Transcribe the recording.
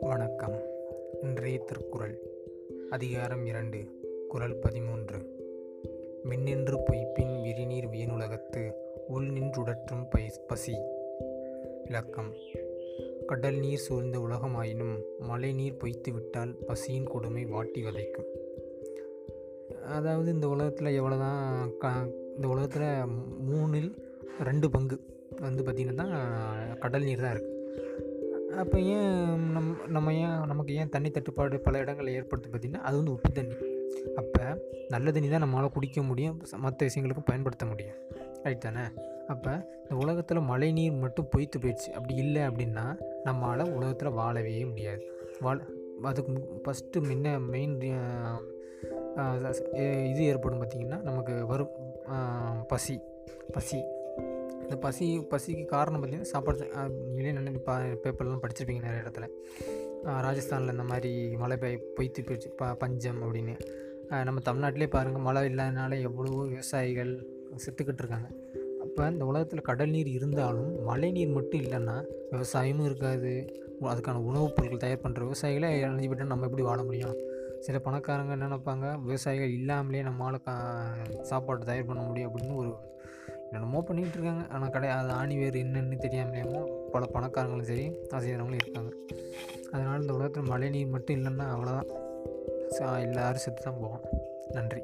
வணக்கம். இன்றைய திருக்குறள் அதிகாரம் இரண்டு குரல் பதிமூன்று. மின்னின்று பொய்ப்பின் விரிநீர் வியனுலகத்து உள் நின்றுடற்றும் பை பசி. விளக்கம். கடல் நீர் சூழ்ந்த உலகமாயினும் மழை நீர் பொய்த்துவிட்டால் பசியின் கொடுமை வாட்டி வதைக்கும். அதாவது இந்த உலகத்தில் எவ்வளோ தான் க இந்த உலகத்தில் மூணில் ரெண்டு பங்கு. வந்து பார்த்திங்கன்னா கடல் நீர் தான் இருக்குது அப்போ ஏன் நம் நம்ம ஏன் நமக்கு ஏன் தண்ணி தட்டுப்பாடு பல இடங்களில் ஏற்படுத்து பார்த்திங்கன்னா அது வந்து உப்பு தண்ணி. அப்போ நல்ல தண்ணி தான் நம்மளால் குடிக்க முடியும். மற்ற விஷயங்களுக்கும் பயன்படுத்த முடியும். ரைட் தானே? அப்போ இந்த உலகத்தில் மழை நீர் மட்டும் பொய்த்து போயிடுச்சு. அப்படி இல்லை அப்படின்னா நம்மளால் உலகத்தில் வாழவே முடியாது. வாழ அதுக்கு ஃபஸ்ட்டு முன்ன மெயின் இது ஏற்படும் பார்த்திங்கன்னா நமக்கு வரும் பசி. பசி. இந்த பசி பசிக்கு காரணம் பார்த்திங்கன்னா சாப்பாடு நீங்களே நின்று பா பேப்பர்லாம் படிச்சிருப்பீங்க நிறைய இடத்துல. ராஜஸ்தானில் இந்த மாதிரி மழை பெய் பொய்த்து போயிடுச்சு ப பஞ்சம் அப்படின்னு. நம்ம தமிழ்நாட்டிலே பாருங்கள் மழை இல்லாதனால எவ்வளவோ விவசாயிகள் செத்துக்கிட்டு இருக்காங்க. அப்போ இந்த உலகத்தில் கடல் நீர் இருந்தாலும் மழை நீர் மட்டும் இல்லைன்னா விவசாயமும் இருக்காது. அதுக்கான உணவுப் பொருட்கள் தயார் பண்ணுற விவசாயிகளே அழிஞ்சு போயிட்டால் நம்ம எப்படி வாழ முடியும்? சில பணக்காரங்க என்ன நினைப்பாங்க? விவசாயிகள் இல்லாமலே நம்மளால் கா சாப்பாடு தயார் பண்ண முடியும் அப்படின்னு ஒரு என்னென்னமோ பண்ணிகிட்டு இருக்காங்க ஆனால் கடை அது ஆணி வேறு என்னென்னு தெரியாமலேயுமோ பல பணக்காரங்களும் சரி ஆசையானவங்களும் இருக்காங்க. அதனால் இந்த உலகத்தில் மழை நீர் மட்டும் இல்லைன்னா அவ்வளோதான் எல்லோரும் செத்து தான் போவோம் நன்றி.